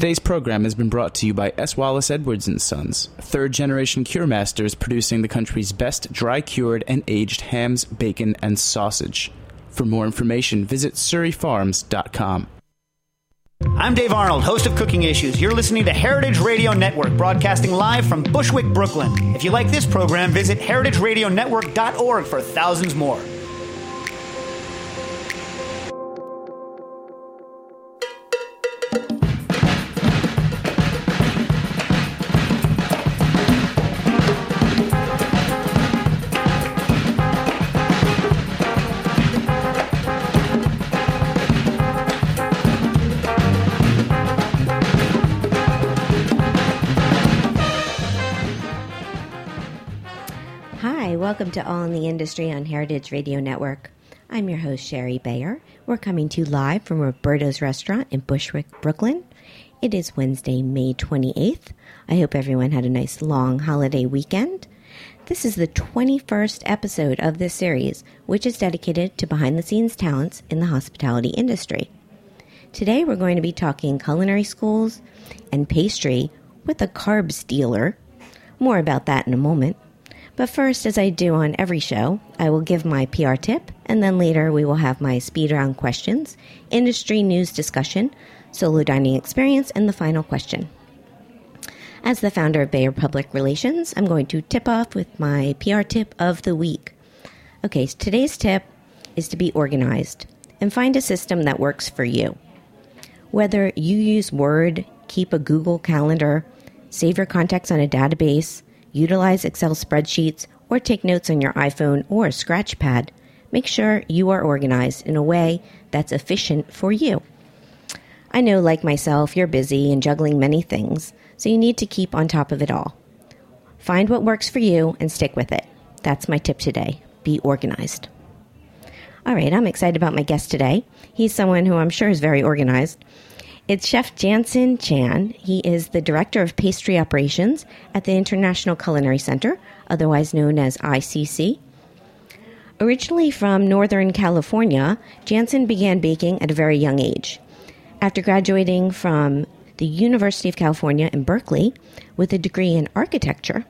Today's program has been brought to you by S. Wallace Edwards and Sons, third generation cure masters producing the country's best dry cured and aged hams, bacon, and sausage. For more information, visit surryfarms.com. I'm Dave Arnold, host of Cooking Issues. You're listening to Heritage Radio Network, broadcasting live from Bushwick, Brooklyn. If you like this program, visit heritageradionetwork.org for thousands more. Welcome to All in the Industry on Heritage Radio Network. I'm your host, Shari Bayer. We're coming to you live from Roberta's Restaurant in Bushwick, Brooklyn. It is Wednesday, May 28th. I hope everyone had a nice long holiday weekend. This is the 21st episode of this series, which is dedicated to behind the scenes talents in the hospitality industry. Today we're going to be talking culinary schools and pastry with a carbs dealer. More about that in a moment. But first, as I do on every show, I will give my PR tip, and then later we will have my speed round questions, industry news discussion, solo dining experience, and the final question. As the founder of Bayer Public Relations, I'm going to tip off with my PR tip of the week. Okay, so today's tip is to be organized and find a system that works for you. Whether you use Word, keep a Google Calendar, save your contacts on a database, utilize Excel spreadsheets, or take notes on your iPhone or a scratch pad, make sure you are organized in a way that's efficient for you. I know, like myself, you're busy and juggling many things, so you need to keep on top of it all. Find what works for you and stick with it. That's my tip today. Be organized. All right, I'm excited about my guest today. He's someone who I'm sure is very organized. It's Chef Jansen Chan. He is the Director of Pastry Operations at the International Culinary Center, otherwise known as ICC. Originally from Northern California, Jansen began baking at a very young age. After graduating from the University of California in Berkeley with a degree in architecture,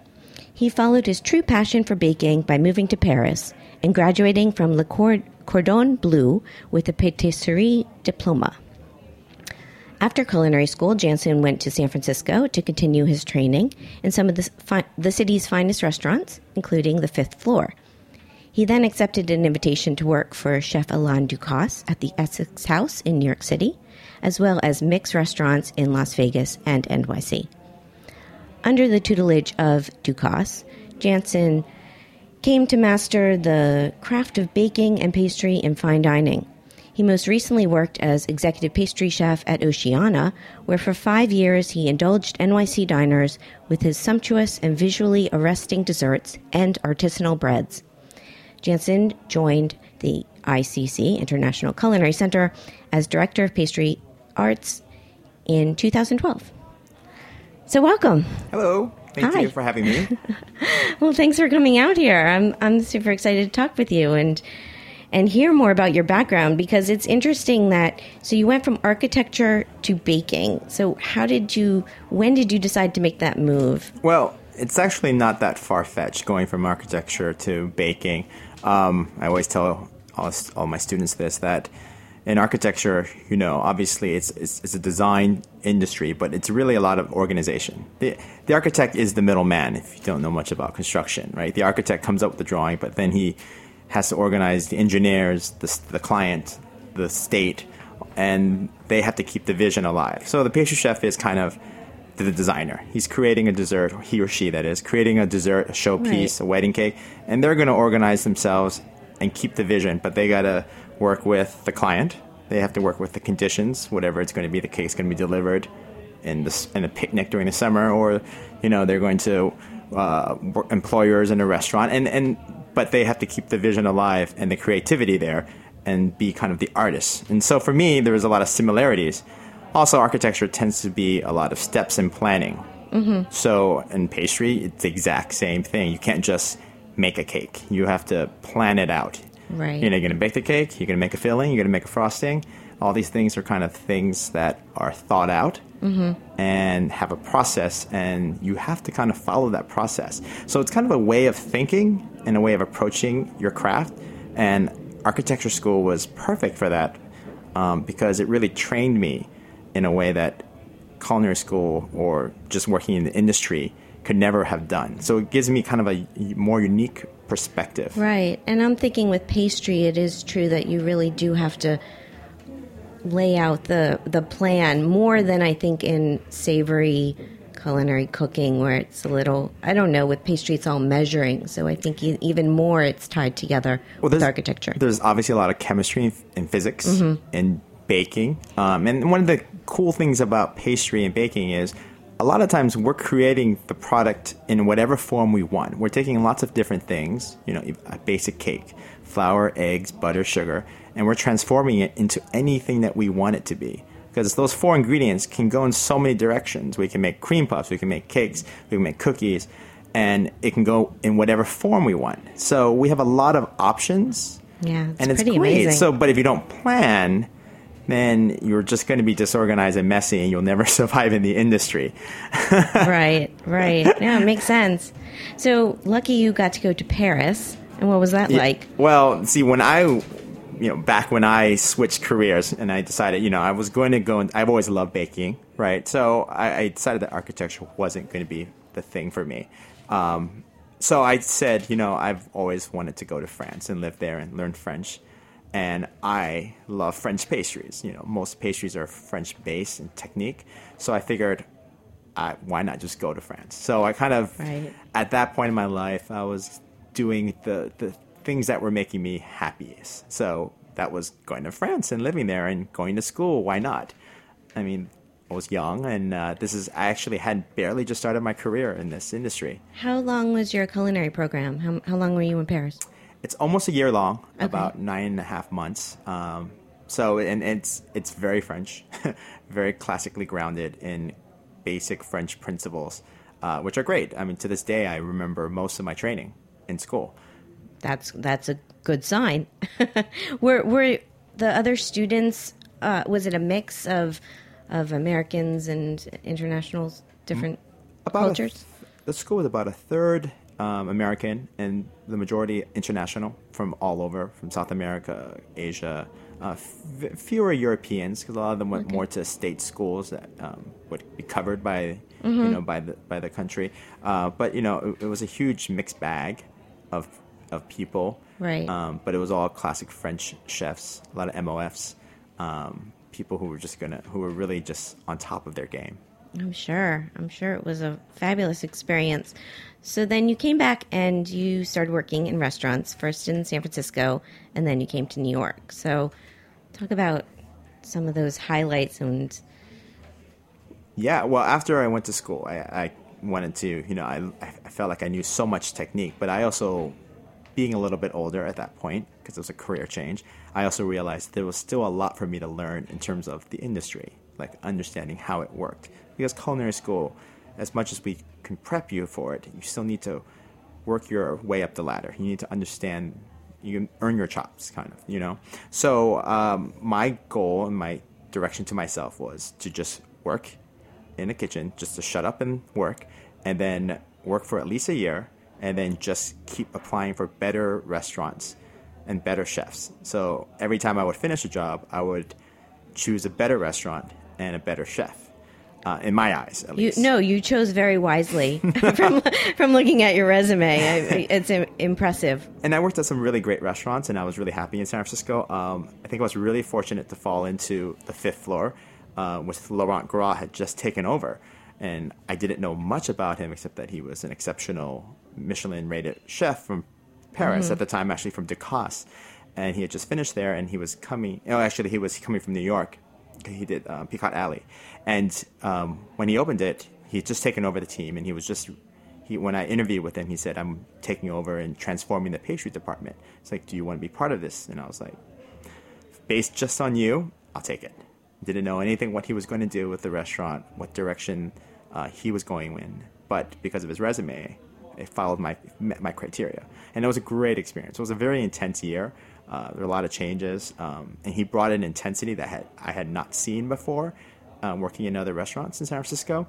he followed his true passion for baking by moving to Paris and graduating from Le Cordon Bleu with a patisserie diploma. After culinary school, Jansen went to San Francisco to continue his training in some of the, fi- the city's finest restaurants, including the fifth floor. He then accepted an invitation to work for Chef Alain Ducasse at the Essex House in New York City, as well as Mix restaurants in Las Vegas and NYC. Under the tutelage of Ducasse, Jansen came to master the craft of baking and pastry in fine dining. He most recently worked as executive pastry chef at Oceana, where for five years he indulged NYC diners with his sumptuous and visually arresting desserts and artisanal breads. Jansen joined the ICC, International Culinary Center, as Director of Pastry Arts in 2012. So, welcome. Hello. Thank Hi. you for having me. Well, thanks for coming out here. I'm I'm super excited to talk with you and and hear more about your background because it's interesting that so you went from architecture to baking. So how did you when did you decide to make that move? well, it's actually not that far fetched going from architecture to baking. Um, I always tell all, all my students this that in architecture, you know, obviously it's, it's, it's a design industry, but it's really a lot of organization. The, the architect is the middleman if you don't know much about construction, right? The architect comes up with the drawing, but then he has to organize the engineers, the, the client, the state, and they have to keep the vision alive. So the pastry chef is kind of the designer. He's creating a dessert, he or she that is, creating a dessert, a showpiece, Right. a wedding cake, and they're going to organize themselves and keep the vision, but they got to work with the client. They have to work with the conditions, whatever it's going to be. The cake's going to be delivered in the in a picnic during the summer, or you know they're going to uh, employers in a restaurant, and and but they have to keep the vision alive and the creativity there, and be kind of the artists. And so for me, there was a lot of similarities. Also, architecture tends to be a lot of steps in planning. Mm-hmm. So in pastry, it's the exact same thing. You can't just make a cake. You have to plan it out. Right. You know, you're going to bake the cake, you're going to make a filling, you're going to make a frosting. All these things are kind of things that are thought out and have a process, and you have to kind of follow that process. So it's kind of a way of thinking and a way of approaching your craft. And architecture school was perfect for that um, because it really trained me in a way that culinary school or just working in the industry could never have done. So it gives me kind of a more unique perspective. Right. And I'm thinking with pastry, it is true that you really do have to lay out the, the plan more than I think in savory culinary cooking, where it's a little, I don't know, with pastry, it's all measuring. So I think even more it's tied together with architecture. There's obviously a lot of chemistry and- and physics in baking. Um, and one of the cool things about pastry and baking is a lot of times we're creating the product in whatever form we want. We're taking lots of different things, you know, a basic cake, flour, eggs, butter, sugar, and we're transforming it into anything that we want it to be. Because those four ingredients can go in so many directions. We can make cream puffs, we can make cakes, we can make cookies, and it can go in whatever form we want. So we have a lot of options yeah, it's and it's pretty great. amazing. So, but if you don't plan, then you're just going to be disorganized and messy, and you'll never survive in the industry. right, right. Yeah, it makes sense. So lucky you got to go to Paris. And what was that like? Well, see, when I, you know, back when I switched careers and I decided, you know, I was going to go, and I've always loved baking, right? So I, I decided that architecture wasn't going to be the thing for me. Um, so I said, you know, I've always wanted to go to France and live there and learn French. And I love French pastries. You know, most pastries are French based and technique. So I figured, I, why not just go to France? So I kind of, Right. at that point in my life, I was doing the, the things that were making me happiest. So that was going to France and living there and going to school. Why not? I mean, I was young, and uh, this is I actually had barely just started my career in this industry. How long was your culinary program? How, how long were you in Paris? It's almost a year long, about nine and a half months. Um, so, and it's it's very French, very classically grounded in basic French principles, uh, which are great. I mean, to this day, I remember most of my training in school. That's that's a good sign. were were the other students? Uh, was it a mix of of Americans and internationals, different About cultures? th- the school was about a third um, American and the majority international from all over, from South America, Asia. Uh, f- fewer Europeans because a lot of them went more to state schools that um, would be covered by you know by the by the country. Uh, but you know it, it was a huge mixed bag of of people. Right. Um, but it was all classic French chefs, a lot of MOFs, um, people who were just gonna who were really just on top of their game. I'm sure. I'm sure it was a fabulous experience. So then you came back and you started working in restaurants, first in San Francisco, and then you came to New York. So talk about some of those highlights and Yeah, well, after I went to school, I, I wanted to, you know, I, I felt like I knew so much technique, but I also, being a little bit older at that point, because it was a career change, I also realized there was still a lot for me to learn in terms of the industry, like understanding how it worked. Because culinary school, as much as we can prep you for it, you still need to work your way up the ladder. You need to understand, you can earn your chops, kind of, you know? So, um, my goal and my direction to myself was to just work in a kitchen just to shut up and work and then work for at least a year and then just keep applying for better restaurants and better chefs. So every time I would finish a job, I would choose a better restaurant and a better chef. Uh, in my eyes, at you least. no, you chose very wisely from from looking at your resume. I, it's impressive. and I worked at some really great restaurants, and I was really happy in San Francisco. Um, I think I was really fortunate to fall into the fifth floor, uh, which Laurent Gras had just taken over, and I didn't know much about him except that he was an exceptional Michelin-rated chef from Paris at the time, actually from Ducasse, and he had just finished there, and he was coming. Oh, actually, he was coming from New York. He did um, Peacock Alley, and um, when he opened it, he had just taken over the team, and he was just he when I interviewed with him, he said, "I'm taking over and transforming the pastry department." It's like, "Do you want to be part of this?" And I was like, "Based just on you, I'll take it." Didn't know anything what he was going to do with the restaurant, what direction uh, he was going in, but because of his resume, it followed my met my criteria, and it was a great experience. It was a very intense year. Uh, there were a lot of changes, um, and he brought an intensity that had, I had not seen before, um, working in other restaurants in San Francisco,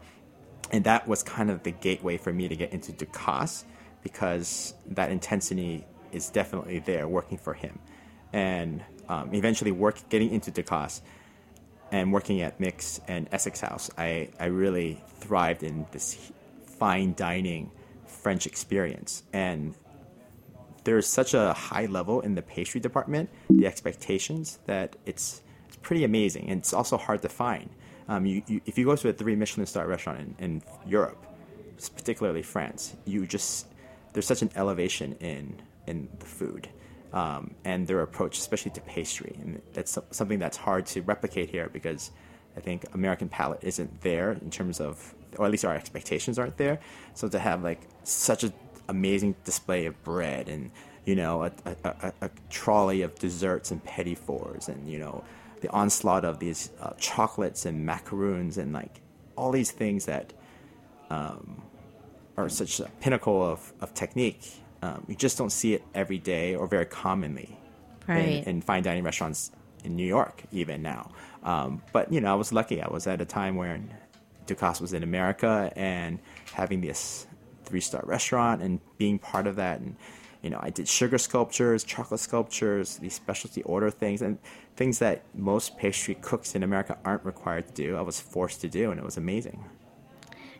and that was kind of the gateway for me to get into Ducasse because that intensity is definitely there working for him, and um, eventually work getting into Ducasse and working at Mix and Essex House, I, I really thrived in this fine dining French experience. And there's such a high level in the pastry department, the expectations, that it's, it's pretty amazing. And it's also hard to find. Um, you, you, if you go to a three Michelin star restaurant in, in Europe, particularly France, you just, there's such an elevation in, in the food um, and their approach, especially to pastry. And that's something that's hard to replicate here because I think American palate isn't there in terms of, or at least our expectations aren't there. So to have like such an amazing display of bread and you know a, a, a, a trolley of desserts and petit fours and you know the onslaught of these uh, chocolates and macaroons and like all these things that um, are such a pinnacle of, of technique um, you just don't see it every day or very commonly right. in, in fine dining restaurants in New York, even now. Um, but, you know, I was lucky. I was at a time when Was in America and having this three star restaurant and being part of that. And, you know, I did sugar sculptures, chocolate sculptures, these specialty order things, and things that most pastry cooks in America aren't required to do. I was forced to do, and it was amazing.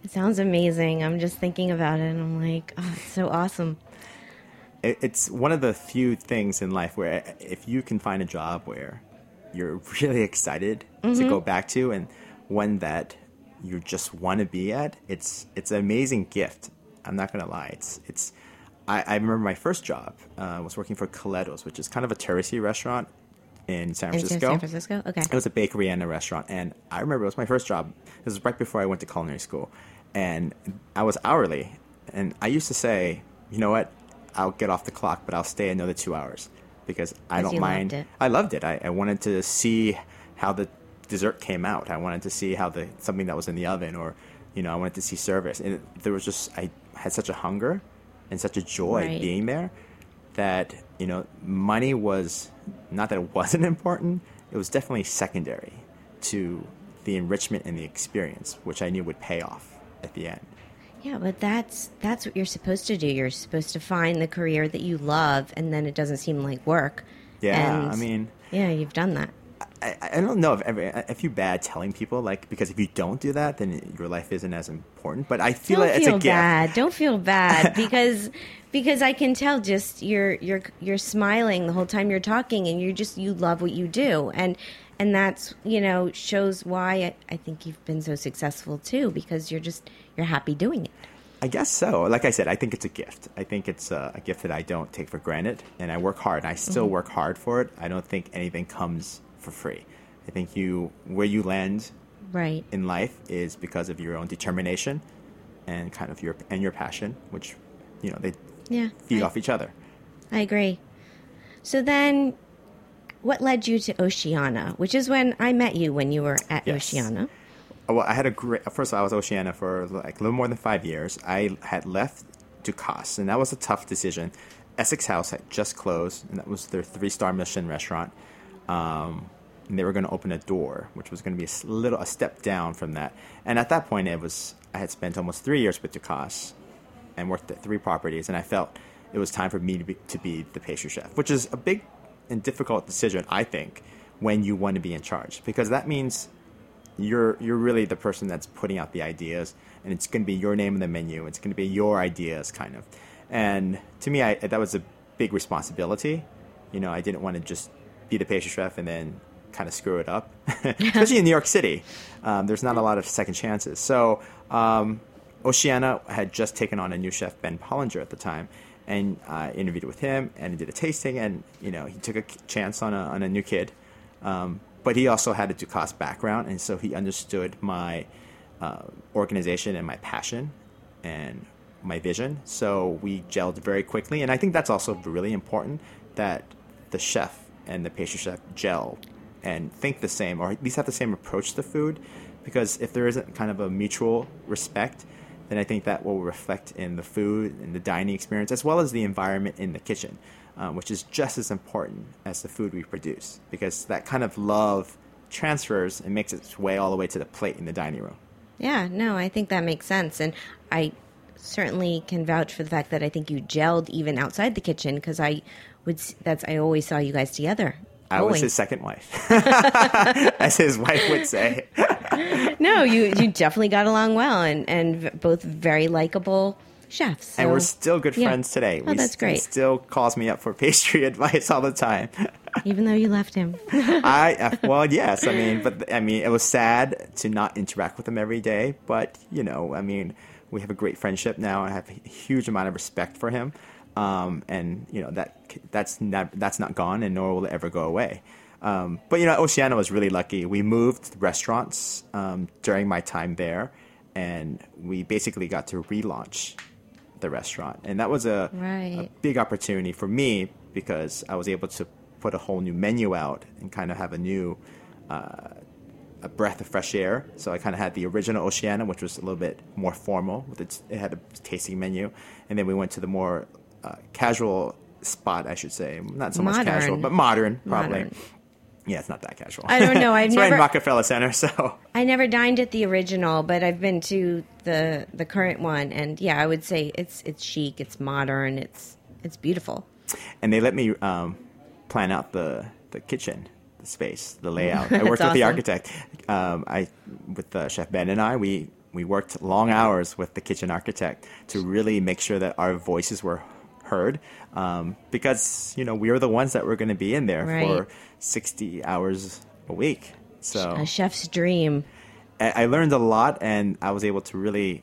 It sounds amazing. I'm just thinking about it, and I'm like, oh, it's so awesome it's one of the few things in life where if you can find a job where you're really excited mm-hmm. to go back to and one that you just want to be at, it's it's an amazing gift. I'm not gonna lie. It's it's. I, I remember my first job uh, was working for Coletto's, which is kind of a touristy restaurant in San Francisco. San Francisco, okay. It was a bakery and a restaurant, and I remember it was my first job. This was right before I went to culinary school, and I was hourly. And I used to say, you know what? I'll get off the clock, but I'll stay another two hours because I don't mind. Loved I loved it. I, I, wanted to see how the dessert came out. I wanted to see how the something that was in the oven, or you know, I wanted to see service. And it, there was just I had such a hunger and such a joy right. being there that you know, money was not that it wasn't important. It was definitely secondary to the enrichment and the experience, which I knew would pay off at the end. Yeah, but that's that's what you're supposed to do. You're supposed to find the career that you love, and then it doesn't seem like work. Yeah, and I mean, yeah, you've done that. I, I don't know if ever, I feel bad telling people like because if you don't do that, then your life isn't as important. But I feel don't like feel it's a gift. bad. Don't feel bad because because I can tell just you're you're you're smiling the whole time you're talking, and you just you love what you do, and and that's you know shows why I, I think you've been so successful too because you're just you're happy doing it. I guess so. Like I said, I think it's a gift. I think it's a, a gift that I don't take for granted, and I work hard. I still mm-hmm. work hard for it. I don't think anything comes for free. I think you where you land right in life is because of your own determination and kind of your and your passion, which you know they yeah, feed I, off each other. I agree. So then, what led you to Oceana, which is when I met you when you were at yes. Oceana? Oh, well, I had a great. First of all, I was Oceana for like a little more than five years. I had left Ducasse, and that was a tough decision. Essex House had just closed, and that was their three-star Michelin restaurant. Um, and they were going to open Adour, which was going to be a little a step down from that. And at that point, it was I had spent almost three years with Ducasse and worked at three properties, and I felt it was time for me to be, to be the pastry chef, which is a big and difficult decision, I think, when you want to be in charge, because that means you're you're really the person that's putting out the ideas, and it's going to be your name on the menu. It's going to be your ideas, kind of. And to me, I, that was a big responsibility. You know, I didn't want to just be the pastry chef and then kind of screw it up, especially in New York City. Um, there's not a lot of second chances. So um, Oceana had just taken on a new chef, Ben Pollinger, at the time, and I interviewed with him and did a tasting, and you know he took a chance on a on a new kid. Um, but he also had a Ducasse background, and so he understood my uh, organization and my passion and my vision. So we gelled very quickly, and I think that's also really important that the chef and the pastry chef gel and think the same, or at least have the same approach to food. Because if there isn't kind of a mutual respect, then I think that will reflect in the food and the dining experience, as well as the environment in the kitchen. um, which is just as important as the food we produce because that kind of love transfers and makes its way all the way to the plate in the dining room. Yeah, no, I think that makes sense. And I certainly can vouch for the fact that I think you gelled even outside the kitchen because I would, that's, I always saw you guys together. I was Always. his second wife, as his wife would say. No, you, you definitely got along well and, and both very likable chefs. and we're still good yeah. friends today. Oh, we that's s- great. He still calls me up for pastry advice all the time. even though you left him. I uh, well, yes. I mean, but I mean, it was sad to not interact with him every day. But you know, I mean, we have a great friendship now. I have a huge amount of respect for him, um, and you know that that's not that's not gone, and nor will it ever go away. Um, but you know, Oceana was really lucky. We moved restaurants um, during my time there, and we basically got to relaunch the restaurant, and that was a, a big opportunity for me because I was able to put a whole new menu out and kind of have a new uh, a breath of fresh air. So I kind of had the original Oceana, which was a little bit more formal. With its, it had a tasting menu, and then we went to the more uh, casual spot, I should say, not so much casual, but modern, probably. Modern. Yeah, it's not that casual. I don't know, I've it's right in Rockefeller Center, so I never dined at the original, but I've been to the the current one, and yeah, I would say it's it's chic, it's modern, it's it's beautiful. and they let me um, plan out the the kitchen, the space, the layout. I worked with the architect. Um, I with uh, Chef Ben and I we we worked long hours with the kitchen architect to really make sure that our voices were heard um, because you know we were the ones that were going to be in there Right. for sixty hours a week. So A chef's dream. I I learned a lot and I was able to really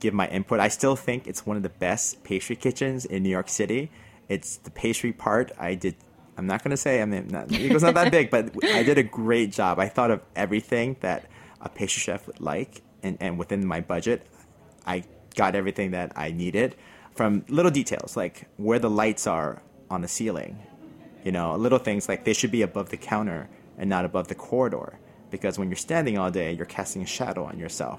give my input. I still think it's one of the best pastry kitchens in New York City. It's the pastry part. I did. I'm not going to say. I mean, not, it was not that big, but I did a great job. I thought of everything that a pastry chef would like, and, and within my budget, I got everything that I needed. From little details like where the lights are on the ceiling, you know, little things like they should be above the counter and not above the corridor. Because when you're standing all day, you're casting a shadow on yourself.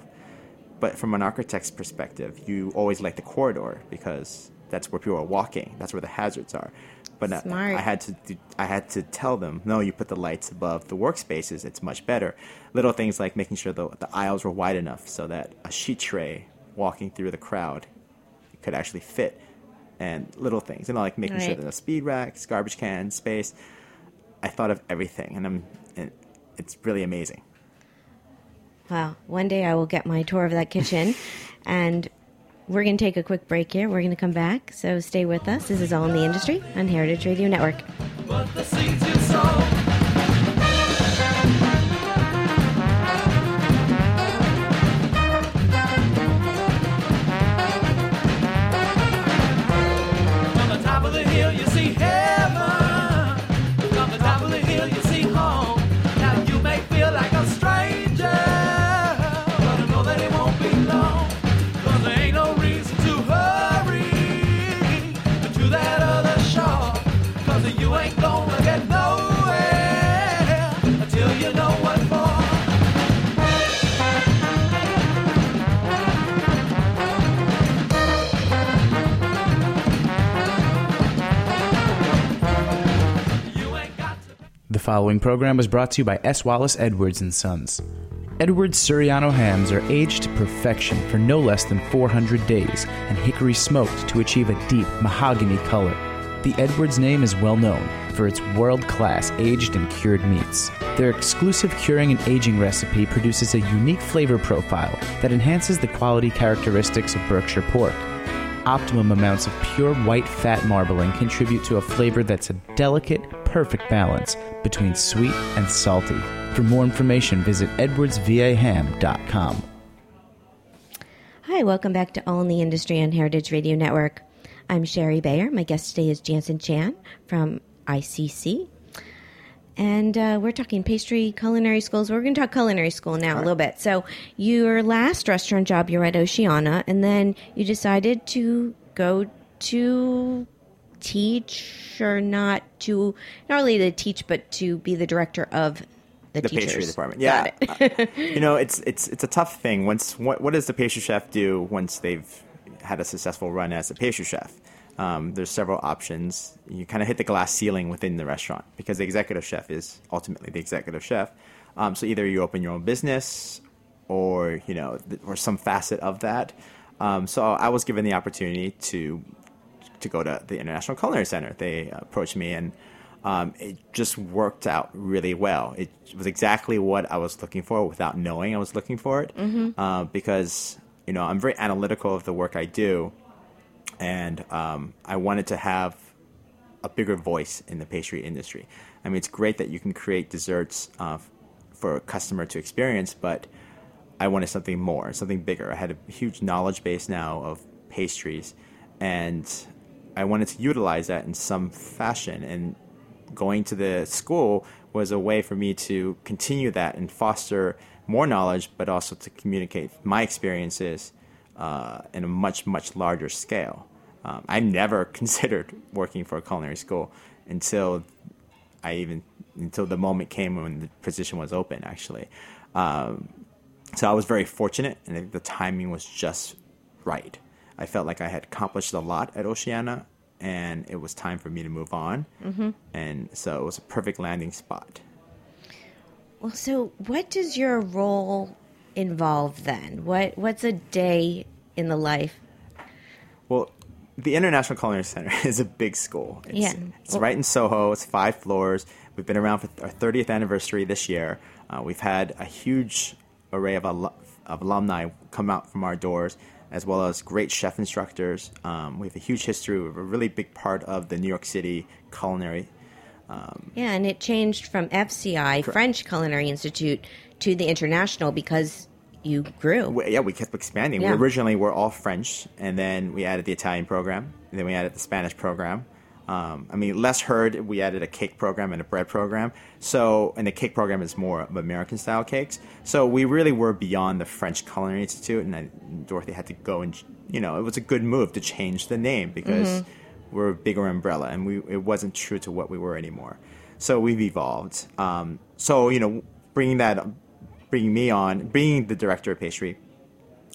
But from an architect's perspective, you always like the corridor because that's where people are walking. That's where the hazards are. But I-. I had to do, I had to tell them, no, you put the lights above the workspaces. It's much better. Little things like making sure the, the aisles were wide enough so that a sheet tray walking through the crowd could actually fit, and little things, you know, like making sure Right. that the speed racks, garbage cans, space. I thought of everything, and I'm, and it's really amazing. Well, one day I will get my tour of that kitchen, and we're going to take a quick break here. We're going to come back, so stay with us. This is All in the Industry on Heritage Radio Network. Following program was brought to you by S. Wallace Edwards and Sons. Edwards Surryano hams are aged to perfection for no less than 400 days and hickory smoked to achieve a deep mahogany color. The Edwards name is well known for its world class aged and cured meats. Their exclusive curing and aging recipe produces a unique flavor profile that enhances the quality characteristics of Berkshire pork. Optimum amounts of pure white fat marbling contribute to a flavor that's a delicate, perfect balance between sweet and salty. For more information, visit edwardsvaham.com. Hi, welcome back to All the Industry on Heritage Radio Network. I'm Shari Bayer. My guest today is Jansen Chan from ICC. And uh, we're talking pastry culinary schools. We're going to talk culinary school now a little bit. So, your last restaurant job, you're at Oceana, and then you decided to go to teach or not to, not only to teach, but to be the director of the, the pastry department. Yeah, Got it. Uh, you know, it's it's it's a tough thing. Once what what does the pastry chef do once they've had a successful run as a pastry chef? Um, there's several options. You kind of hit the glass ceiling within the restaurant because the executive chef is ultimately the executive chef. Um, so either you open your own business, or you know, th- or some facet of that. Um, so I was given the opportunity to to go to the International Culinary Center. They approached me, and um, it just worked out really well. It was exactly what I was looking for without knowing I was looking for it. Uh, because you know I'm very analytical of the work I do, and um, I wanted to have a bigger voice in the pastry industry. I mean, it's great that you can create desserts uh, for a customer to experience, but I wanted something more, something bigger. I had a huge knowledge base now of pastries, and I wanted to utilize that in some fashion. And going to the school was a way for me to continue that and foster more knowledge, but also to communicate my experiences uh, in a much, much larger scale. Um, I never considered working for a culinary school until I even until the moment came when the position was open. Actually, um, so I was very fortunate, and the timing was just right. I felt like I had accomplished a lot at Oceana, and it was time for me to move on. Mm-hmm. And so it was a perfect landing spot. Well, so what does your role involve then? What What's a day in the life? Well, the International Culinary Center is a big school. It's, Yeah. it's right in Soho. It's five floors. We've been around for our 30th anniversary this year. Uh, we've had a huge array of, al- of alumni come out from our doors, as well as great chef instructors. Um, we have a huge history. We're a really big part of the New York City culinary Yeah, and it changed from FCI, French Culinary Institute, to the international because you grew. we, yeah, we kept expanding. Yeah. We originally were all French, and then we added the Italian program, and then we added the Spanish program. Um, I mean, less heard. We added a cake program and a bread program. So, and the cake program is more of American style cakes. So we really were beyond the French Culinary Institute, and I, Dorothy had to go and you know it was a good move to change the name because we're a bigger umbrella, and we it wasn't true to what we were anymore. So we've evolved. Um, so you know, bringing that, bringing me on, being the director of pastry,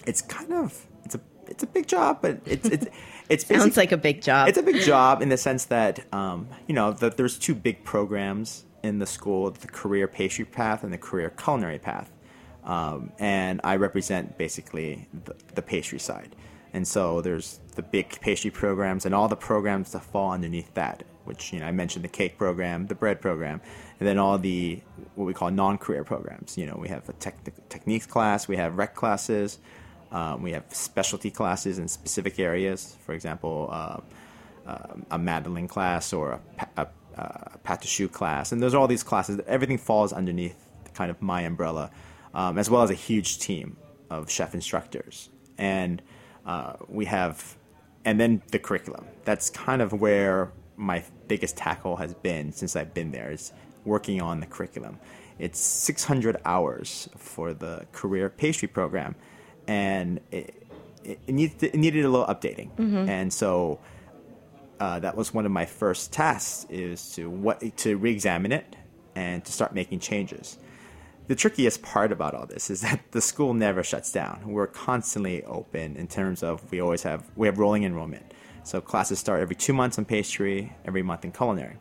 it's kind of it's a it's a big job, but it's it's it's Sounds like a big job. it's a big job in the sense that um, you know that there's two big programs in the school: the career pastry path and the career culinary path. Um, and I represent basically the, the pastry side. And so there's the big pastry programs and all the programs that fall underneath that, which you know I mentioned the cake program, the bread program, and then all the what we call non-career programs. You know, we have a technic- techniques class, we have rec classes, um, we have specialty classes in specific areas. For example, uh, uh, a madeleine class or a, a, a pâte à choux class, and there's all these classes. Everything falls underneath kind of my umbrella, um, as well as a huge team of chef instructors, and uh, we have, and then the curriculum. That's kind of where my biggest tackle has been since I've been there is working on the curriculum. It's 600 hours for the career pastry program, and it, it, needed, it needed a little updating. And so uh, that was one of my first tasks is to what to re-examine it and to start making changes. The trickiest part about all this is that the school never shuts down. We're constantly open in terms of we always have we have rolling enrollment. So classes start every two months in pastry, every month in culinary.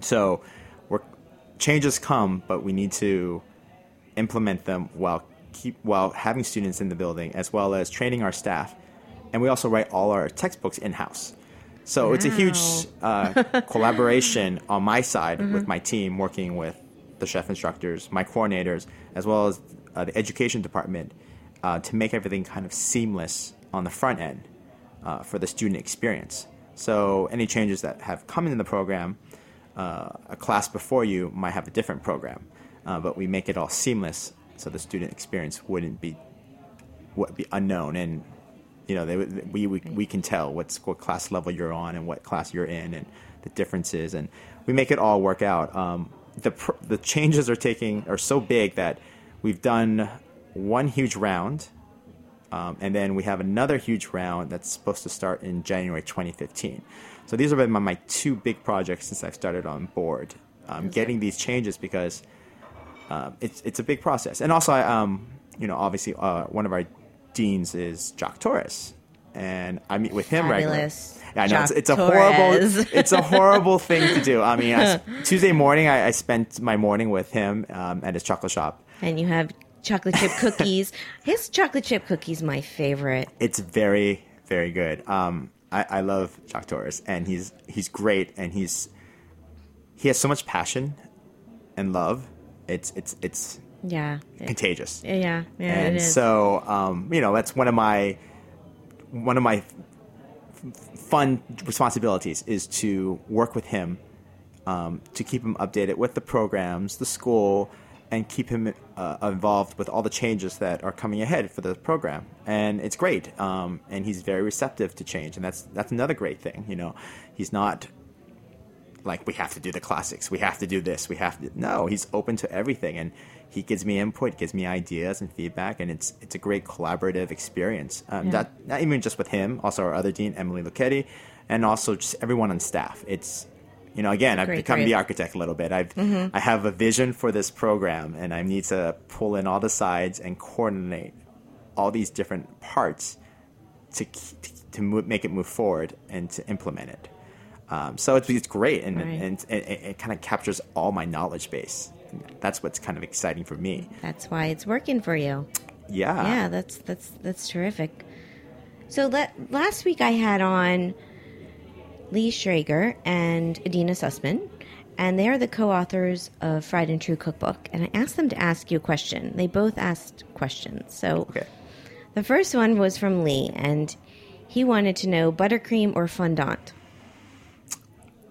So we're, changes come, but we need to implement them while keep while having students in the building as well as training our staff. And we also write all our textbooks in house. So it's a huge uh, collaboration on my side with my team, working with the chef instructors, my coordinators, as well as uh, the education department, uh, to make everything kind of seamless on the front end uh, for the student experience. So any changes that have come in the program, uh, a class before you might have a different program, uh, but we make it all seamless so the student experience wouldn't be would be unknown. And you know they, we, we we can tell what's what class level you're on and what class you're in and the differences. And we make it all work out. Um, the pr- the changes are taking are so big that we've done one huge round um, and then we have another huge round that's supposed to start in January 2015 so these have been my, my two big projects since I've started on board um, getting these changes because um, it's it's a big process. And also, I, um, you know, obviously, uh, one of our deans is Jacques Torres, and I meet with him Fabulous. regularly. Yeah, I know it's, it's a Torres. horrible it's a horrible thing to do. I mean, I, Tuesday morning I, I spent my morning with him um, at his chocolate shop. And you have chocolate chip cookies. His chocolate chip cookies, my favorite. It's very very good. Um, I, I love Jacques Torres, and he's he's great, and he's he has so much passion and love. It's it's it's Yeah. contagious. Yeah. Yeah. and it is. so um, you know that's one of my one of my fun responsibilities is to work with him um, to keep him updated with the programs, the school, and keep him uh, involved with all the changes that are coming ahead for the program. And it's great, um, and he's very receptive to change, and that's that's another great thing. You know, he's not like we have to do the classics, we have to do this, we have to. No, he's open to everything, and he gives me input, gives me ideas and feedback, and it's it's a great collaborative experience. Um, Yeah. That not even just with him, also our other dean Emily Luchetti, and also just everyone on staff. It's you know again I've Great become group. the architect a little bit. I've Mm-hmm. I have a vision for this program, and I need to pull in all the sides and coordinate all these different parts to to move, make it move forward and to implement it. Um, so it's, it's great, and, Right. and, it, it kind of captures all my knowledge base. That's what's kind of exciting for me. That's why it's working for you. Yeah. yeah, that's that's that's terrific. So let, last week I had on Lee Schrager and Adeena Sussman, and they are the co-authors of Fried and True Cookbook. And I asked them to ask you a question. They both asked questions. So Okay. the first one was from Lee, and he wanted to know buttercream or fondant.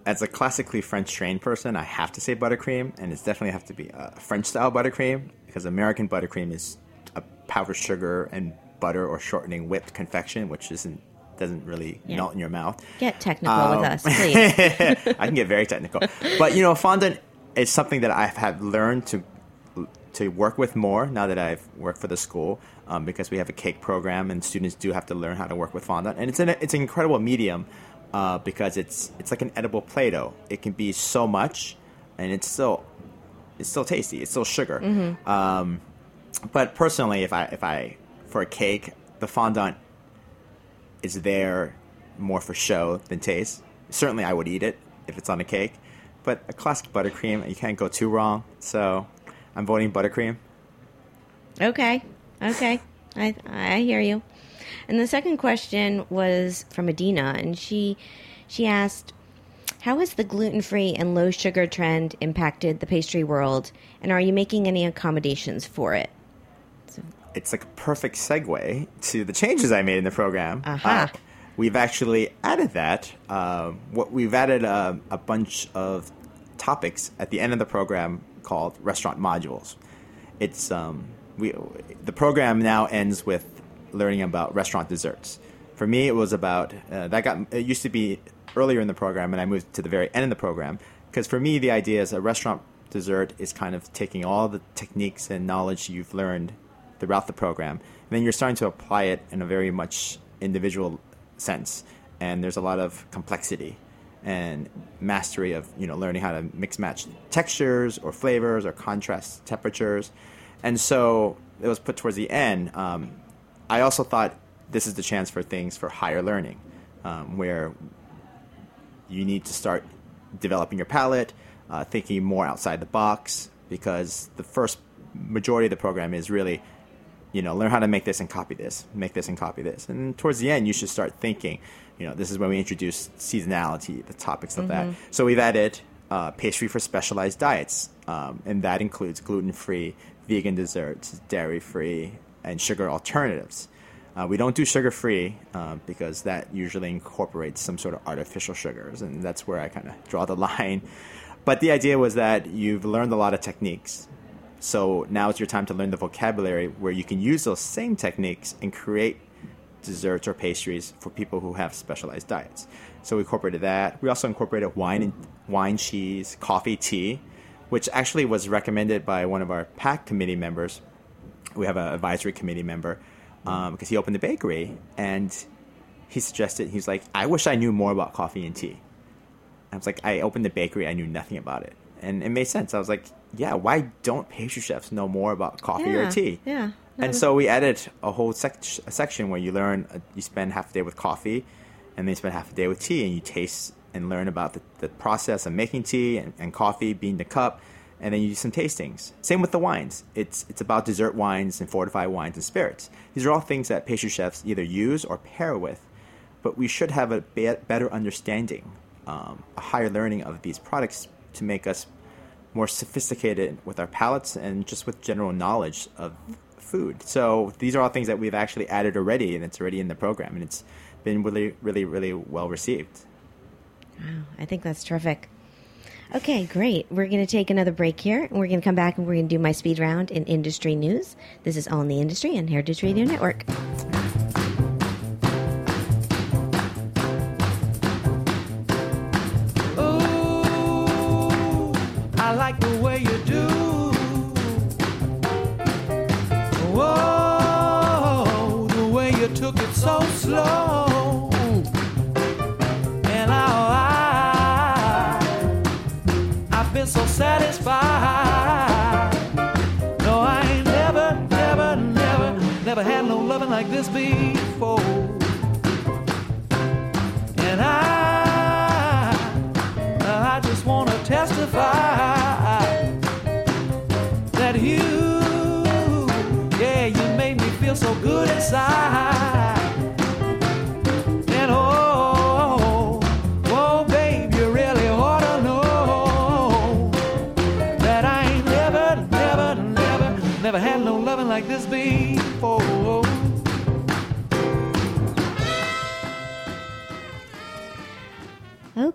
As a classically French trained person, I have to say buttercream, and it's definitely have to be a French style buttercream because American buttercream is a powdered sugar and butter or shortening whipped confection, which isn't doesn't really Yeah. melt in your mouth. Get technical Um, with us, please. I can get very technical, but you know, fondant is something that I've learned to to work with more now that I've worked for the school um, because we have a cake program and students do have to learn how to work with fondant, and it's an it's an incredible medium uh, because it's it's like an edible play-doh. It can be so much, and it's still it's still tasty. It's still sugar. Um, but personally, if I if I for a cake, the fondant is there more for show than taste. Certainly, I would eat it if it's on a cake, but a classic buttercream, you can't go too wrong. So, I'm voting buttercream. Okay. Okay. I I hear you. And the second question was from Adeena, and she she asked, "How has the gluten-free and low-sugar trend impacted the pastry world, and are you making any accommodations for it?" It's like a perfect segue to the changes I made in the program. Aha. Uh, we've actually added that. Uh, what we've added a, a bunch of topics at the end of the program called restaurant modules. It's um, we the program now ends with learning about restaurant desserts. For me, it was about uh, that got it used to be earlier in the program, and I moved to the very end of the program because for me, the idea is a restaurant dessert is kind of taking all the techniques and knowledge you've learned throughout the program, and then you're starting to apply it in a very much individual sense. And there's a lot of complexity and mastery of you know learning how to mix match textures or flavors or contrast temperatures and so it was put towards the end um, i also thought this is the chance for things for higher learning um, where you need to start developing your palate uh, thinking more outside the box because the first majority of the program is really you know, learn how to make this and copy this, make this and copy this. And towards the end, you should start thinking, you know, this is when we introduce seasonality, the topics of that. So we've added uh, pastry for specialized diets, um, and that includes gluten free, vegan desserts, dairy free, and sugar alternatives. Uh, we don't do sugar free uh, because that usually incorporates some sort of artificial sugars, and that's where I kind of draw the line. But the idea was that you've learned a lot of techniques. So now it's your time to learn the vocabulary where you can use those same techniques and create desserts or pastries for people who have specialized diets. So we incorporated that. We also incorporated wine and wine, cheese, coffee, tea, which actually was recommended by one of our PAC committee members. We have an advisory committee member um, because he opened a bakery and he suggested he's like, I wish I knew more about coffee and tea. I was like, I opened the bakery, I knew nothing about it, and it made sense. I was like, yeah, why don't pastry chefs know more about coffee Yeah, or tea? yeah. And so we added a whole sec- a section where you learn, uh, you spend half a day with coffee, and then you spend half a day with tea, and you taste and learn about the, the process of making tea and, and coffee, being the cup, and then you do some tastings. Same with the wines. It's it's about dessert wines and fortified wines and spirits. These are all things that pastry chefs either use or pair with, but we should have a be- better understanding, um, a higher learning of these products to make us more sophisticated with our palates and just with general knowledge of food. So these are all things that we've actually added already, and it's already in the program, and it's been really, really, really well received. Wow, I think that's terrific. Okay, great. We're going to take another break here, and we're going to come back and we're going to do my speed round in industry news. This is All in the Industry on Heritage Radio Network. Before. And I, I just want to testify that you, yeah, you made me feel so good inside.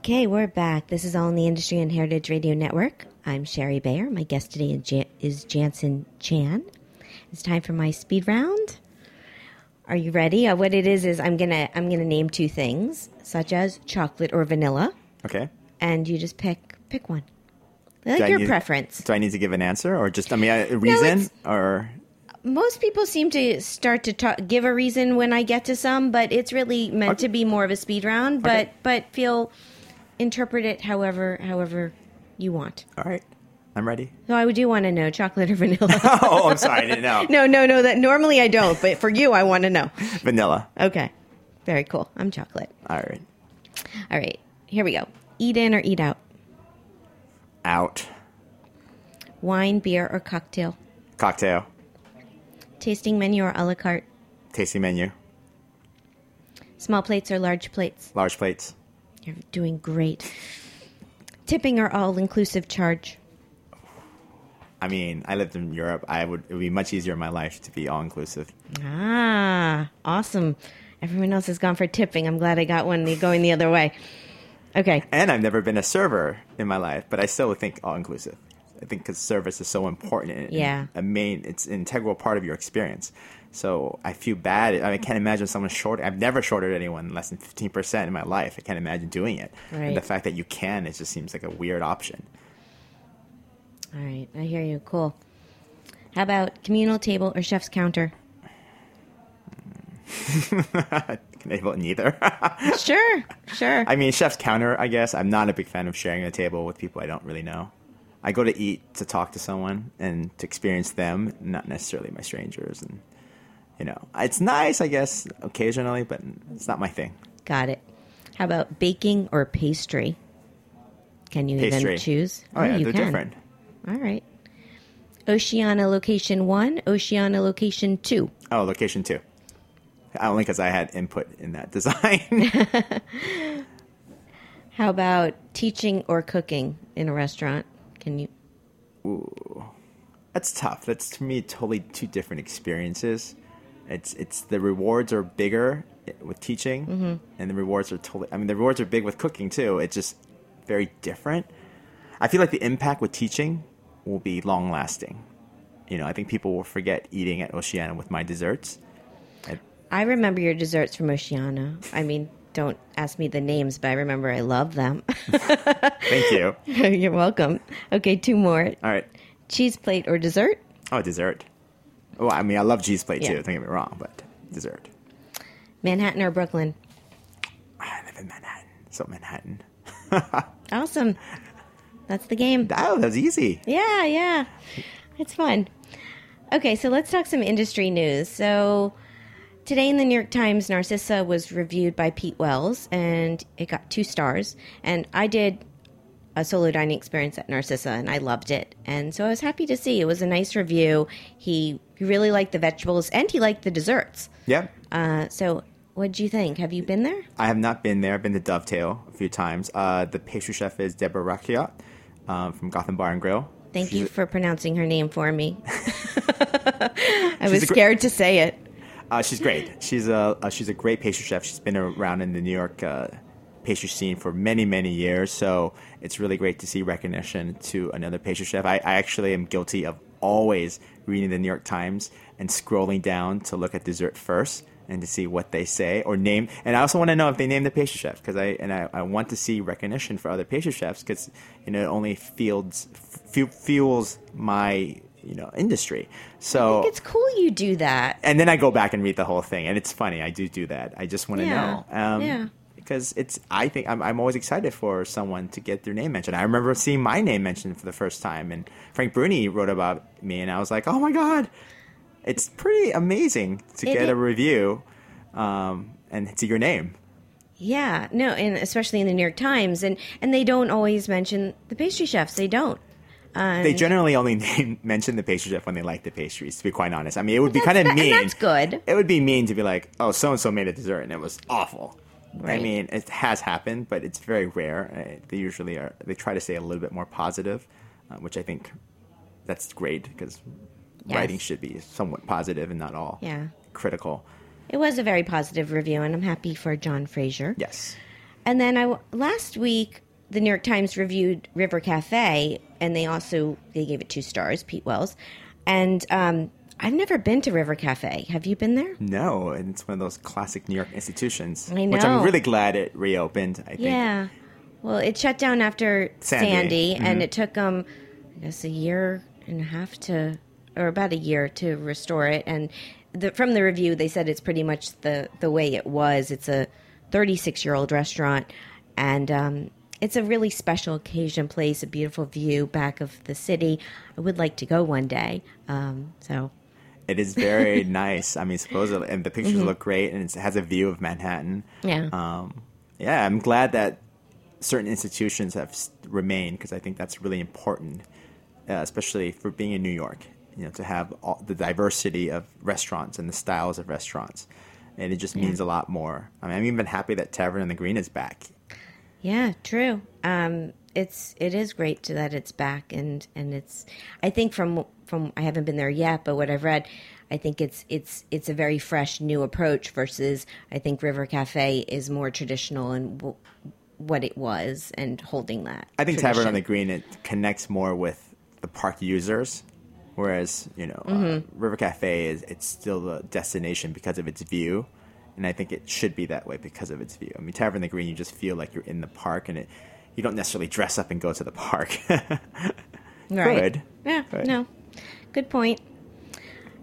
Okay, we're back. This is All in the Industry and Heritage Radio Network. I'm Shari Bayer. My guest today is, Jan- is Jansen Chan. It's time for my speed round. Are you ready? Uh, what it is is I'm gonna I'm gonna name two things, such as chocolate or vanilla, Okay. and you just pick pick one. I like Do your need- preference. Do I need to give an answer, or just I mean a reason, it's- or Most people seem to start to talk, give a reason when I get to some, but it's really meant Okay. to be more of a speed round. But Okay. but feel interpret it however however you want. all right, I'm ready. So I do want to know chocolate or vanilla. Oh, I'm sorry, I didn't know. no, no, no. That normally I don't, but for you, I want to know. Vanilla. Okay, very cool. I'm chocolate. All right, All right, here we go. Eat in or eat out. out. Wine, beer, or cocktail. Cocktail. Tasting menu or a la carte. Tasting menu. Small plates or large plates. Large plates. You're doing great. Tipping our all inclusive charge. I mean, I lived in Europe. I would. It would be much easier in my life to be all inclusive. Ah, awesome. Everyone else has gone for tipping. I'm glad I got one going the other way. Okay. And I've never been a server in my life, but I still think all inclusive. I think because service is so important. And Yeah. A main, it's an integral part of your experience. So I feel bad. I, mean, I can't imagine someone short. I've never shorted anyone less than fifteen percent in my life. I can't imagine doing it. Right. And the fact that you can, it just seems like a weird option. All right. I hear you. Cool. How about communal table or chef's counter? Vote neither? Sure. Sure. I mean, chef's counter. I guess I'm not a big fan of sharing a table with people I don't really know. I go to eat to talk to someone and to experience them, not necessarily my strangers. And you know, it's nice, I guess, occasionally, but it's not my thing. Got it. How about baking or pastry? Can you Pastry. even choose? Oh, yeah, you they're can. different. All right. Oceana location one, Oceana location two. Oh, location two. Only because I had input in that design. How about teaching or cooking in a restaurant? Can you? Ooh, That's tough. That's to me totally two different experiences. It's it's the rewards are bigger with teaching, Mm-hmm. and the rewards are totally. I mean, the rewards are big with cooking too. It's just very different. I feel like the impact with teaching will be long lasting. You know, I think people will forget eating at Oceana with my desserts. I, I remember your desserts from Oceana. I mean, don't ask me the names, but I remember I love them. thank you. You're welcome. Okay, two more. All right. Cheese plate or dessert? Oh, dessert. Well, I mean, I love cheese plate Yeah. too. Don't get me wrong, but dessert. Manhattan or Brooklyn? I live in Manhattan, so Manhattan. Awesome. That's the game. Oh, that was easy. Yeah, yeah. It's fun. Okay, so let's talk some industry news. So today in the New York Times, Narcissa was reviewed by Pete Wells, and it got two stars. And I did a solo dining experience at Narcissa, and I loved it. And so I was happy to see it was a nice review. He, he really liked the vegetables, and he liked the desserts. Yeah. Uh, so what do you think? Have you been there? I have not been there. I've been to Dovetail a few times. Uh, the pastry chef is Deborah Racicot um, from Gotham Bar and Grill. Thank She's you for pronouncing her name for me. I was scared to say it. Uh, she's great. She's a uh, she's a great pastry chef. She's been around in the New York uh, pastry scene for many many years. So it's really great to see recognition to another pastry chef. I, I actually am guilty of always reading the New York Times and scrolling down to look at dessert first and to see what they say or name. And I also want to know if they name the pastry chef because I and I, I want to see recognition for other pastry chefs because you know it only fuels fu- fuels my you know industry. So It's cool you do that. and then I go back and read the whole thing, and it's funny. I do do that. I just want to Yeah, know, um, yeah. Because it's. I think I'm, I'm always excited for someone to get their name mentioned. I remember seeing my name mentioned for the first time, and Frank Bruni wrote about me, and I was like, oh my god, it's pretty amazing to It get a review, um, and to your name. Yeah, no, and especially in the New York Times, and and they don't always mention the pastry chefs. They don't. Uh, They generally only name, mention the pastry chef when they like the pastries. To be quite honest, I mean, it would be kind of mean. that's good. It would be mean to be like, "Oh, so and so made a dessert and it was awful." I mean, it has happened, but it's very rare. Uh, They usually are. They try to stay a little bit more positive, uh, which I think that's great because Yes. writing should be somewhat positive and not all Yeah. critical. It was a very positive review, and I'm happy for John Fraser. Yes. And then I last week the New York Times reviewed River Cafe, and they also they gave it two stars. Pete Wells, and um, I've never been to River Cafe. Have you been there? No, and it's one of those classic New York institutions, I which I'm really glad it reopened. I think. Yeah. Well, it shut down after Sandy. Sandy, Mm-hmm. and it took them, I guess, a year and a half to, or about a year to restore it. And the, from the review, they said it's pretty much the the way it was. It's a 36 year old restaurant, and um, it's a really special occasion place. A beautiful view back of the city. I would like to go one day. Um, so It is very nice. I mean, supposedly, and the pictures look great, and it has a view of Manhattan. Mm-hmm. yeah, Um, yeah, I'm glad that certain institutions have remained because I think that's really important, uh, especially for being in New York. You know, to have all, the diversity of restaurants and the styles of restaurants, and it just means a lot more. I mean, I'm even happy that Tavern on the Green is back. Yeah, true. Um, it's it is great to, that it's back, and and it's. I think from from I haven't been there yet, but what I've read, I think it's it's it's a very fresh new approach versus I think River Cafe is more traditional and w- what it was and holding that. I think Tavern on the. Green it connects more with the park users, whereas you know Mm-hmm. uh, River Cafe is it's still the destination because of its view, and I think it should be that way because of its view. I mean, Tavern on the Green, you just feel like you're in the park, and it you don't necessarily dress up and go to the park. Right. Yeah. Right. No. Good point.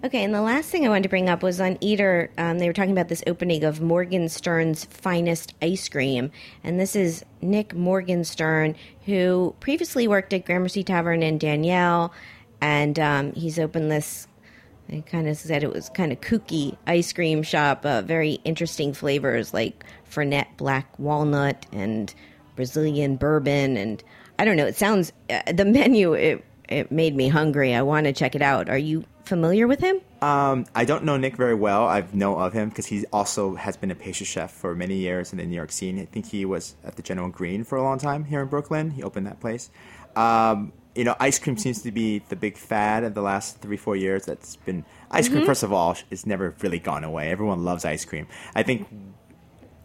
Okay, and the last thing I wanted to bring up was on Eater. Um, they were talking about this opening of Morgenstern's finest ice cream, and this is Nick Morgenstern, who previously worked at Gramercy Tavern in Daniel, and um, he's opened this. They kind of said it was kind of kooky ice cream shop, uh, very interesting flavors like Fernet black walnut and Brazilian bourbon, and I don't know. It sounds uh, the menu. It it made me hungry. I want to check it out. Are you familiar with him? Um, I don't know Nick very well. I've know of him because he also has been a pastry chef for many years in the New York scene. I think he was at the General Greene for a long time here in Brooklyn. He opened that place. Um, you know, ice cream seems to be the big fad of the last three, four years. That's been ice cream. First of all, it's never really gone away. Everyone loves ice cream. I think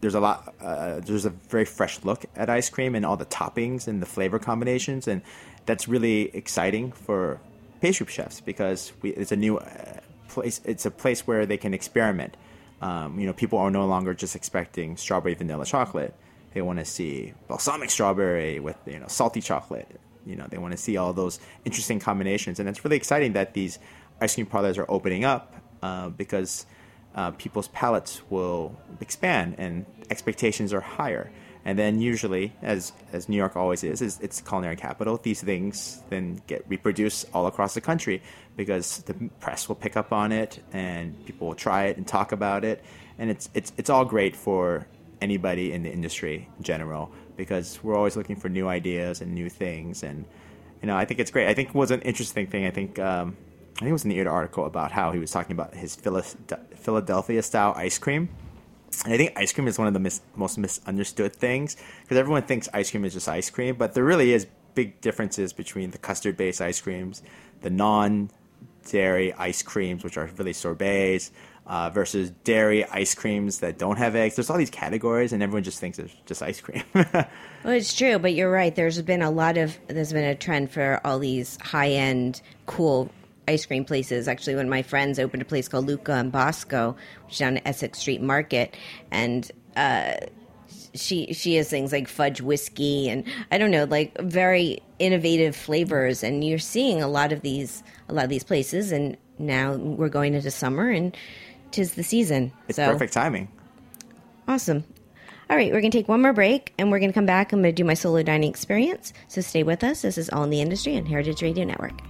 there's a lot. Uh, there's a very fresh look at ice cream and all the toppings and the flavor combinations, and that's really exciting for pastry chefs because we, it's a new uh, place. It's a place where they can experiment. Um, you know, people are no longer just expecting strawberry vanilla chocolate. They want to see balsamic strawberry with you know salty chocolate. You know, they want to see all those interesting combinations, and it's really exciting that these ice cream parlors are opening up uh, because uh, people's palates will expand and expectations are higher. And then usually, as as New York always is, is it's culinary capital. These things then get reproduced all across the country because the press will pick up on it and people will try it and talk about it, and it's it's it's all great for anybody in the industry in general because we're always looking for new ideas and new things and you know I think it's great. I think it was an interesting thing. I think um, I think it was in the article about how he was talking about his Philadelphia style ice cream and I think ice cream is one of the mis- most misunderstood things because everyone thinks ice cream is just ice cream, but there really is big differences between the custard based ice creams, the non dairy ice creams, which are really sorbets, uh, versus dairy ice creams that don't have eggs. There's all these categories, and everyone just thinks it's just ice cream. well, it's true, but you're right. There's been a lot of there's been a trend for all these high end, cool ice cream places. Actually, one of my friends opened a place called Luca and Bosco, which is down at Essex Street Market, and uh, she she has things like fudge whiskey and I don't know, like very innovative flavors. And you're seeing a lot of these a lot of these places. And now we're going into summer, and tis the season. It's so, perfect timing. Awesome. All right, we're going to take one more break and we're going to come back. I'm going to do my solo dining experience. So stay with us. This is All in the Industry on Heritage Radio Network.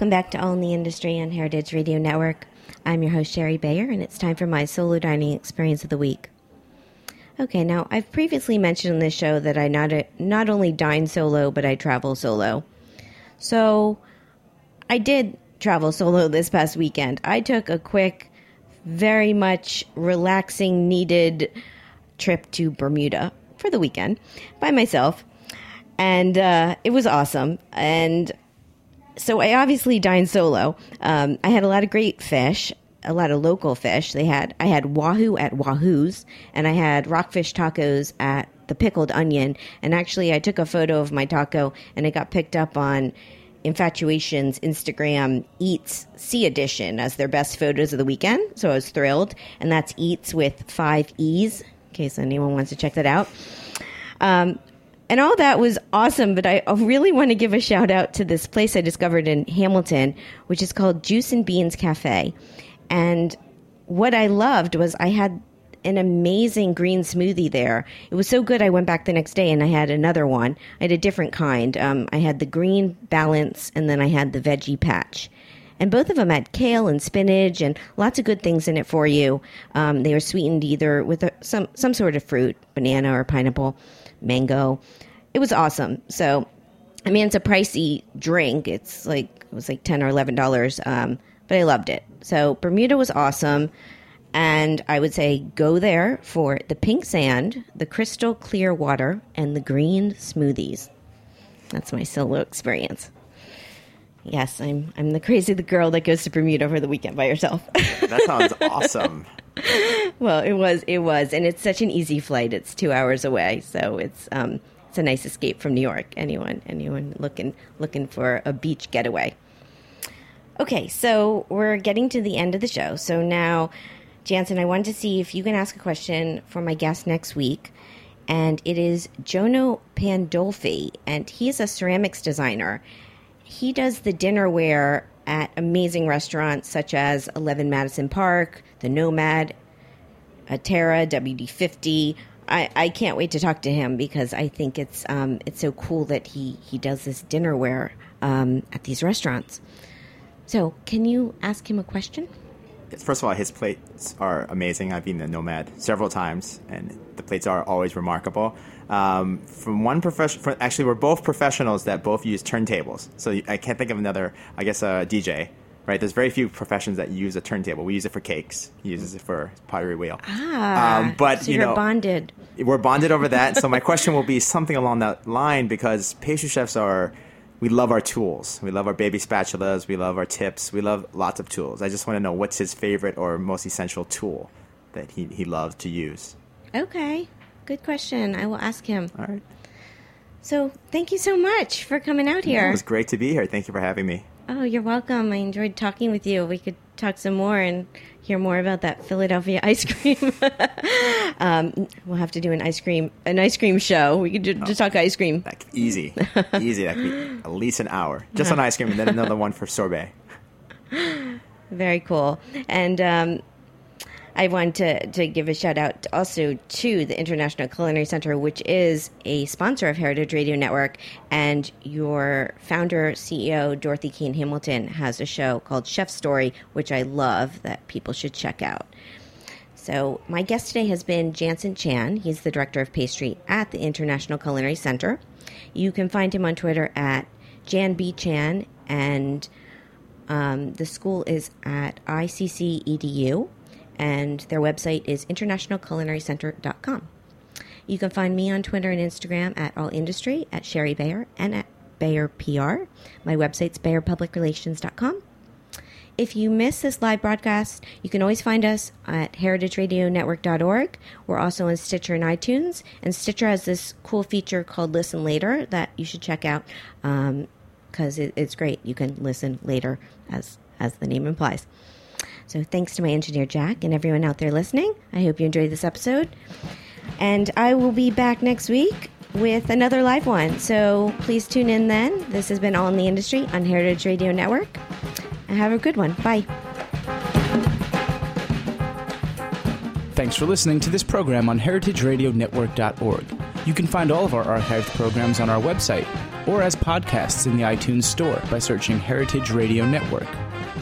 Welcome back to All in the Industry on Heritage Radio Network. I'm your host, Shari Bayer, and it's time for my solo dining experience of the week. Okay, now I've previously mentioned on this show that I not, not only dine solo, but I travel solo. So I did travel solo this past weekend. I took a quick, very much relaxing, needed trip to Bermuda for the weekend by myself. And uh, it was awesome. And so I obviously dined solo. Um, I had a lot of great fish, a lot of local fish. They had I had wahoo at Wahoo's, and I had rockfish tacos at the Pickled Onion. And actually, I took a photo of my taco, and it got picked up on Infatuation's Instagram Eats C edition as their best photos of the weekend. So I was thrilled, and that's Eats with five E's. In case anyone wants to check that out. Um, and all that was awesome, but I really want to give a shout out to this place I discovered in Hamilton, which is called Juice and Beans Cafe. And what I loved was I had an amazing green smoothie there. It was so good, I went back the next day and I had another one. I had a different kind. Um, I had the green balance and then I had the veggie patch. And both of them had kale and spinach and lots of good things in it for you. Um, they were sweetened either with a, some some sort of fruit, banana or pineapple mango. It was awesome. So, I mean, it's a pricey drink. It's like it was like ten or eleven dollars, um, but I loved it. So Bermuda was awesome, and I would say go there for the pink sand, the crystal clear water, and the green smoothies. That's my solo experience. Yes, I'm I'm the crazy the girl that goes to Bermuda for the weekend by herself. that sounds awesome. well, it was it was, and it's such an easy flight. It's two hours away, so it's um, it's a nice escape from New York. Anyone anyone looking looking for a beach getaway. Okay, so we're getting to the end of the show. So now, Jansen, I wanted to see if you can ask a question for my guest next week. And it is Jono Pandolfi, and he's a ceramics designer. He does the dinnerware at amazing restaurants such as 11 Madison Park, The Nomad, Atera, WD50. I, I can't wait to talk to him because I think it's um, it's so cool that he, he does this dinnerware um, at these restaurants. So, can you ask him a question? first of all, his plates are amazing. I've been the Nomad several times, and the plates are always remarkable. Um, from one profession, actually, we're both professionals that both use turntables. So I can't think of another. I guess a DJ, right? There's very few professions that use a turntable. We use it for cakes. He uses it for pottery wheel. Ah, Um, but so you you're know, bonded. we're bonded over that. so my question will be something along that line because pastry chefs are we love our tools. We love our baby spatulas. We love our tips. We love lots of tools. I just want to know what's his favorite or most essential tool that he, he loves to use. Okay, good question. I will ask him. All right. So, thank you so much for coming out here. It was great to be here. Thank you for having me. Oh, you're welcome. I enjoyed talking with you. We could talk some more and hear more about that Philadelphia ice cream. um, we'll have to do an ice cream an ice cream show. We could ju- just talk ice cream. That easy, easy. That could be at least an hour just on ice cream, and then another one for sorbet. Very cool. And um, I want to, to give a shout out also to the International Culinary Center, which is a sponsor of Heritage Radio Network. And your founder, CEO, Dorothy Cann Hamilton, has a show called Chef Story, which I love that people should check out. So, my guest today has been Jansen Chan. He's the director of pastry at the International Culinary Center. You can find him on Twitter at Jan B. Chan, and um, the school is at ICC.edu, and their website is internationalculinarycenter.com. You can find me on Twitter and Instagram at All Industry, at Shari Bayer, and at Bayer PR. My website's bayerpublicrelations.com. If you miss this live broadcast, you can always find us at heritageradionetwork.org. We're also on Stitcher and iTunes. And Stitcher has this cool feature called Listen Later that you should check out um, because it, it's great. You can listen later, as, as the name implies. So thanks to my engineer, Jack, and everyone out there listening. I hope you enjoyed this episode. And I will be back next week with another live one. So please tune in then. This has been All in the Industry on Heritage Radio Network. And have a good one. Bye. Thanks for listening to this program on heritageradionetwork.org. You can find all of our archived programs on our website or as podcasts in the iTunes Store by searching Heritage Radio Network.